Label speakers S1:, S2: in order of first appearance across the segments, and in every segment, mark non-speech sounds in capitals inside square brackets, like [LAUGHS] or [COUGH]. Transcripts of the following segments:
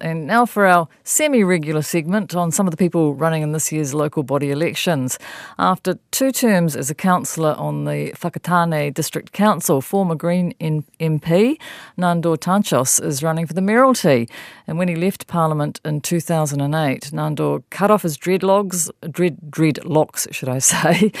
S1: And now for our semi regular segment on some of the people running in this year's local body elections. After two terms as a councillor on the Whakatane District Council, former Green MP Nandor Tanczos is running for the Mayoralty. And when he left Parliament in 2008, Nandor cut off his dreadlocks, dread, dreadlocks, should I [LAUGHS] say,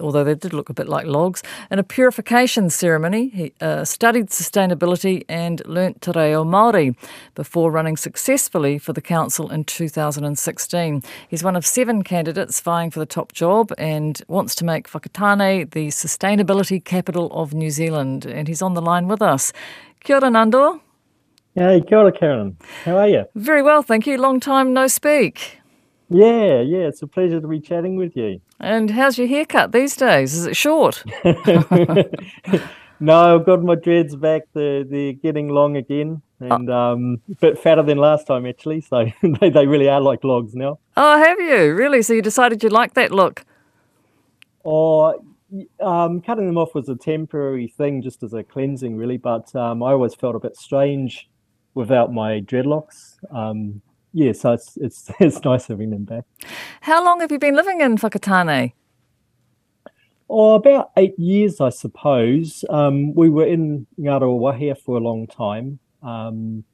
S1: although they did look a bit like logs, in a purification ceremony. He uh, studied sustainability and learnt te reo Māori before running successfully for the council in 2016. He's one of seven candidates vying for the top job and wants to make Whakatane the sustainability capital of New Zealand. And he's on the line with us. Kia ora, Nandor.
S2: Hey, kia ora, Karyn. How are you?
S1: Very well, thank you. Long time no speak.
S2: Yeah, yeah, it's a pleasure to be chatting with you.
S1: And how's your haircut these days? Is it short? [LAUGHS] [LAUGHS]
S2: no, I've got my dreads back. They're, they're getting long again and um, a bit fatter than last time actually. So [LAUGHS] they, they really are like logs now.
S1: Oh, have you really? So you decided you like that look?
S2: Or oh, um, cutting them off was a temporary thing, just as a cleansing, really. But um, I always felt a bit strange without my dreadlocks. Um, yeah, so it's it's [LAUGHS] it's nice having them back.
S1: How long have you been living in Whakatane?
S2: Oh, about eight years, I suppose. Um, we were in Ngāruawāhia for a long time, um,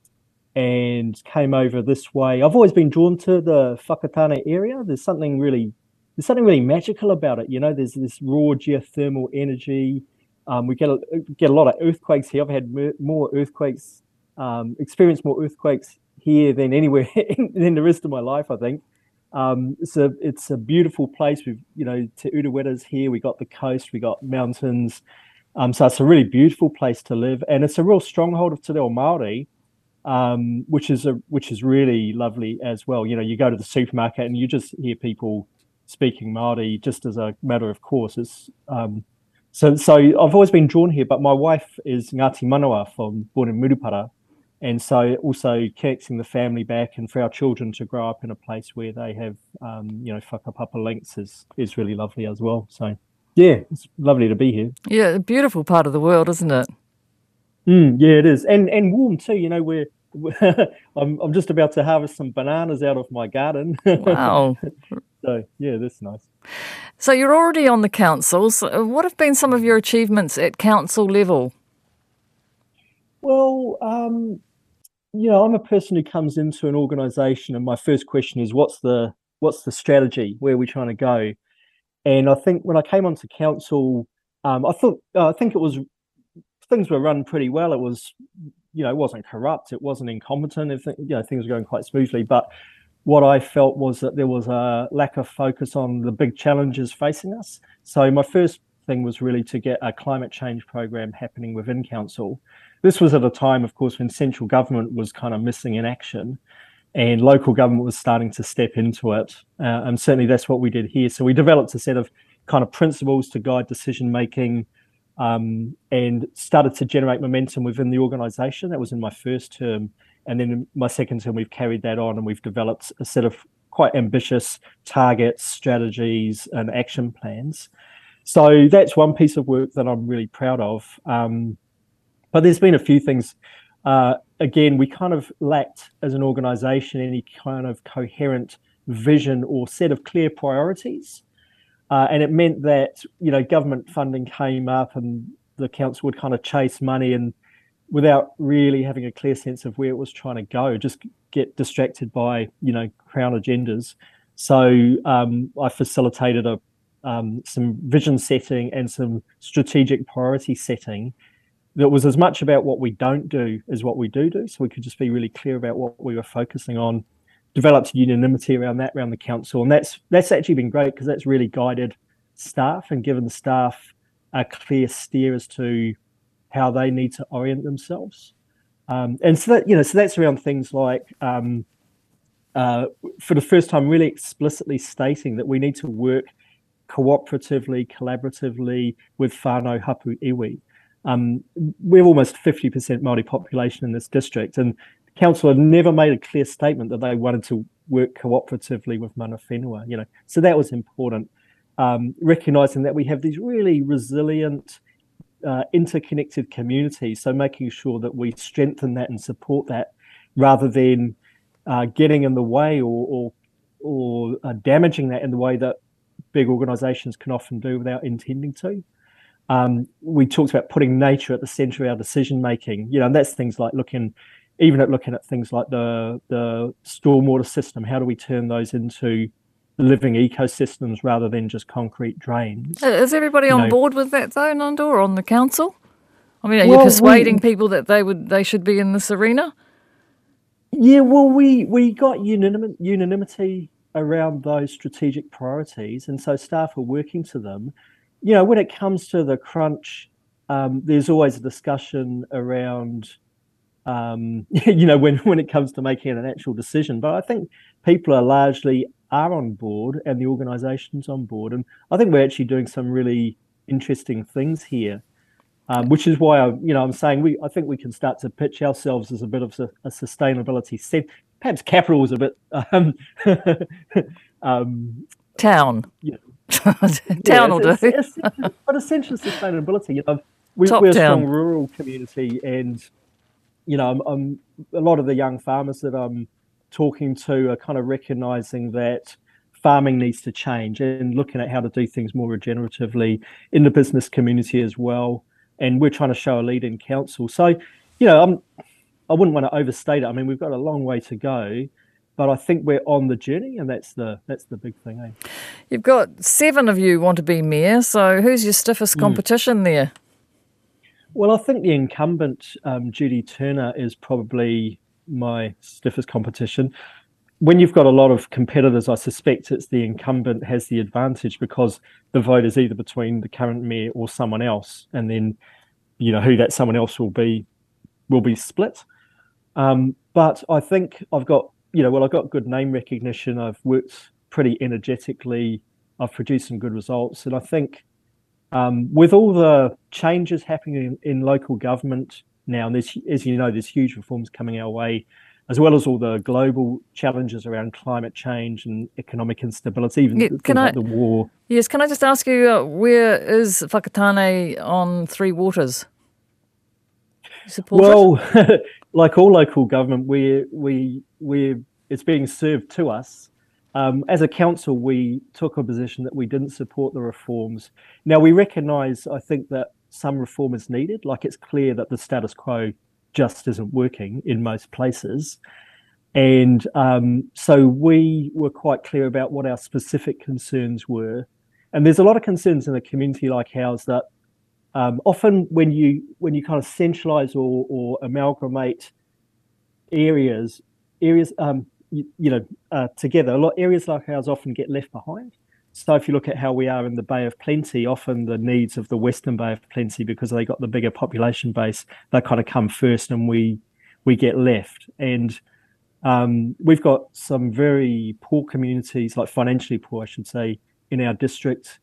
S2: and came over this way. I've always been drawn to the Whakatane area. There's something really, there's something really magical about it. You know, there's this raw geothermal energy. Um, we get a, get a lot of earthquakes here. I've had more earthquakes, um, experienced more earthquakes here than anywhere [LAUGHS] in, in, the rest of my life. I think. Um, it's a it's a beautiful place. We've you know Te Urewera's here. We got the coast. We got mountains. Um, so it's a really beautiful place to live, and it's a real stronghold of Te Reo Māori, um, which is a which is really lovely as well. You know, you go to the supermarket and you just hear people speaking Māori just as a matter of course. It's um, so so I've always been drawn here, but my wife is Ngati Manawa from born in Murupara, and so also connecting the family back and for our children to grow up in a place where they have um, you know whakapapa links is is really lovely as well. So. Yeah, it's lovely to be here.
S1: Yeah, beautiful part of the world, isn't it?
S2: Mm, yeah, it is, and and warm too. You know, we're, [LAUGHS] I'm I'm just about to harvest some bananas out of my garden.
S1: Wow. [LAUGHS]
S2: so yeah, that's nice.
S1: So you're already on the councils. What have been some of your achievements at council level?
S2: Well, um, you know, I'm a person who comes into an organisation, and my first question is, what's the what's the strategy? Where are we trying to go? And I think when I came onto council, um, I thought uh, I think it was things were run pretty well. It was, you know, it wasn't corrupt, it wasn't incompetent. If you know, things were going quite smoothly. But what I felt was that there was a lack of focus on the big challenges facing us. So my first thing was really to get a climate change program happening within council. This was at a time, of course, when central government was kind of missing in action and local government was starting to step into it. Uh, and certainly that's what we did here. So we developed a set of kind of principles to guide decision making um, and started to generate momentum within the organization. That was in my first term. And then in my second term, we've carried that on and we've developed a set of quite ambitious targets, strategies, and action plans. So that's one piece of work that I'm really proud of. Um, but there's been a few things. Uh, again, we kind of lacked as an organization any kind of coherent vision or set of clear priorities. Uh, and it meant that, you know, government funding came up and the council would kind of chase money and without really having a clear sense of where it was trying to go, just get distracted by, you know, crown agendas. So um, I facilitated a um, some vision setting and some strategic priority setting that was as much about what we don't do as what we do do. So we could just be really clear about what we were focusing on, developed unanimity around that, around the council. And that's that's actually been great because that's really guided staff and given the staff a clear steer as to how they need to orient themselves. Um, and so that, you know, so that's around things like um, uh, for the first time, really explicitly stating that we need to work cooperatively, collaboratively with whānau hapu iwi. Um, we're almost 50% Māori population in this district, and the council had never made a clear statement that they wanted to work cooperatively with mana whenua, you know. So that was important. Um, recognizing that we have these really resilient, uh, interconnected communities. So making sure that we strengthen that and support that rather than uh, getting in the way or or, or uh, damaging that in the way that big organisations can often do without intending to. Um, we talked about putting nature at the centre of our decision making. You know, and that's things like looking, even at looking at things like the the stormwater system. How do we turn those into living ecosystems rather than just concrete drains?
S1: Is everybody you on know, board with that though, Nandor, or on the council? I mean, are well, you persuading we, people that they would they should be in this arena?
S2: Yeah, well, we we got unanimity around those strategic priorities, and so staff are working to them. You know, when it comes to the crunch, um, there's always a discussion around, um, [LAUGHS] you know, when when it comes to making an actual decision. But I think people are largely are on board, and the organisation's on board, and I think we're actually doing some really interesting things here. Um, which is why I, you know, I'm saying we. I think we can start to pitch ourselves as a bit of a, a sustainability set, perhaps capital is a bit um, [LAUGHS]
S1: um, town. You [LAUGHS] know, town will do. It's,
S2: it's, but essentially sustainability. You know, we, are a strong rural community, and you know, I'm, I'm, a lot of the young farmers that I'm talking to are kind of recognizing that farming needs to change and looking at how to do things more regeneratively in the business community as well. And we're trying to show a lead in council. So, you know, I'm I wouldn't want to overstate it. I mean, we've got a long way to go, but I think we're on the journey, and that's the that's the big thing. Eh?
S1: You've got seven of you want to be mayor. So who's your stiffest hmm. competition mm. there?
S2: Well, I think the incumbent um, Judy Turner is probably my stiffest competition. When you've got a lot of competitors, I suspect it's the incumbent has the advantage because the vote is either between the current mayor or someone else, and then you know who that someone else will be will be split. Um, but I think I've got, you know, well, I've got good name recognition. I've worked pretty energetically. I've produced some good results. And I think um, with all the changes happening in, in, local government now, and as you know, there's huge reforms coming our way, as well as all the global challenges around climate change and economic instability, even yeah, can I, like the war.
S1: Yes, can I just ask you, uh, where is Whakatane on Three Waters?
S2: Well, [LAUGHS] like all local government, we we we it's being served to us. Um, as a council, we took a position that we didn't support the reforms. Now we recognise, I think, that some reform is needed. Like it's clear that the status quo just isn't working in most places. And um, so we were quite clear about what our specific concerns were. And there's a lot of concerns in a community like ours that um, often when you when you kind of centralize or, or amalgamate areas areas um, you, you, know uh, together a lot areas like ours often get left behind. So if you look at how we are in the bay of plenty often the needs of the western bay of plenty because they got the bigger population base they kind of come first and we we get left. And um, we've got some very poor communities like financially poor i should say in our district.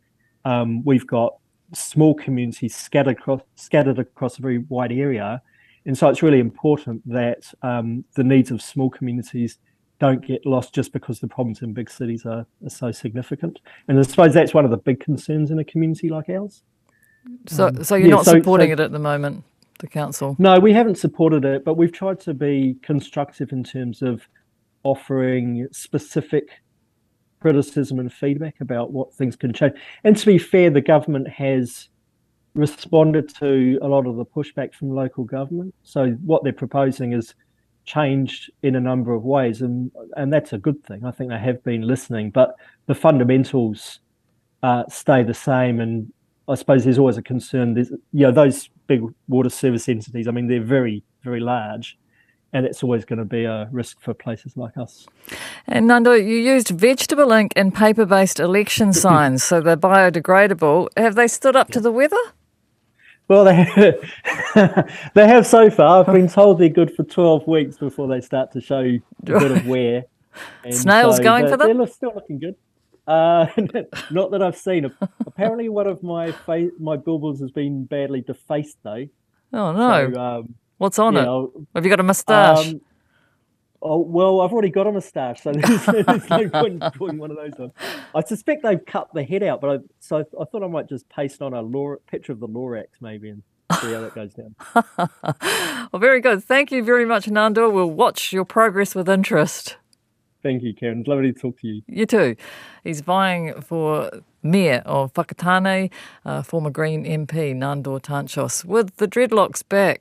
S2: Um, we've got small communities scattered across, scattered across a very wide area. And so it's really important that um, the needs of small communities don't get lost just because the problems in big cities are, are, so significant. And I suppose that's one of the big concerns in a community like ours.
S1: So, um, so you're yeah, not so, supporting so, it at the moment, the council?
S2: No, we haven't supported it, but we've tried to be constructive in terms of offering specific criticism and feedback about what things can change. And to be fair, the government has responded to a lot of the pushback from local government. So what they're proposing is changed in a number of ways, and and that's a good thing. I think they have been listening, but the fundamentals uh, stay the same. And I suppose there's always a concern. There's you know those big water service entities. I mean, they're very very large and it's always going to be a risk for places like us.
S1: And Nandor, you used vegetable ink and paper based election [LAUGHS] signs, so they're biodegradable. Have they stood up to the weather?
S2: Well, they have, [LAUGHS] they have so far. I've been told they're good for 12 weeks before they start to show a bit of wear. [LAUGHS]
S1: And Snails so going for them?
S2: They're still looking good. Uh, not that I've seen. Apparently, one of my fa- my billboards has been badly defaced, though.
S1: Oh no! So, um, What's on you it? Know, Have you got a mustache? Um,
S2: oh well, I've already got a mustache, so [LAUGHS] there's, there's no point putting one of those on. I suspect they've cut the head out, but I, so I, I thought I might just paste on a Lor- picture of the Lorax maybe and see how that goes down. [LAUGHS]
S1: well, very good. Thank you very much, Nandor. We'll watch your progress with interest.
S2: Thank you, Karyn. Lovely to talk to you.
S1: You too. He's vying for mayor of Whakatane, uh, former Green MP Nandor Tanczos, with the dreadlocks back.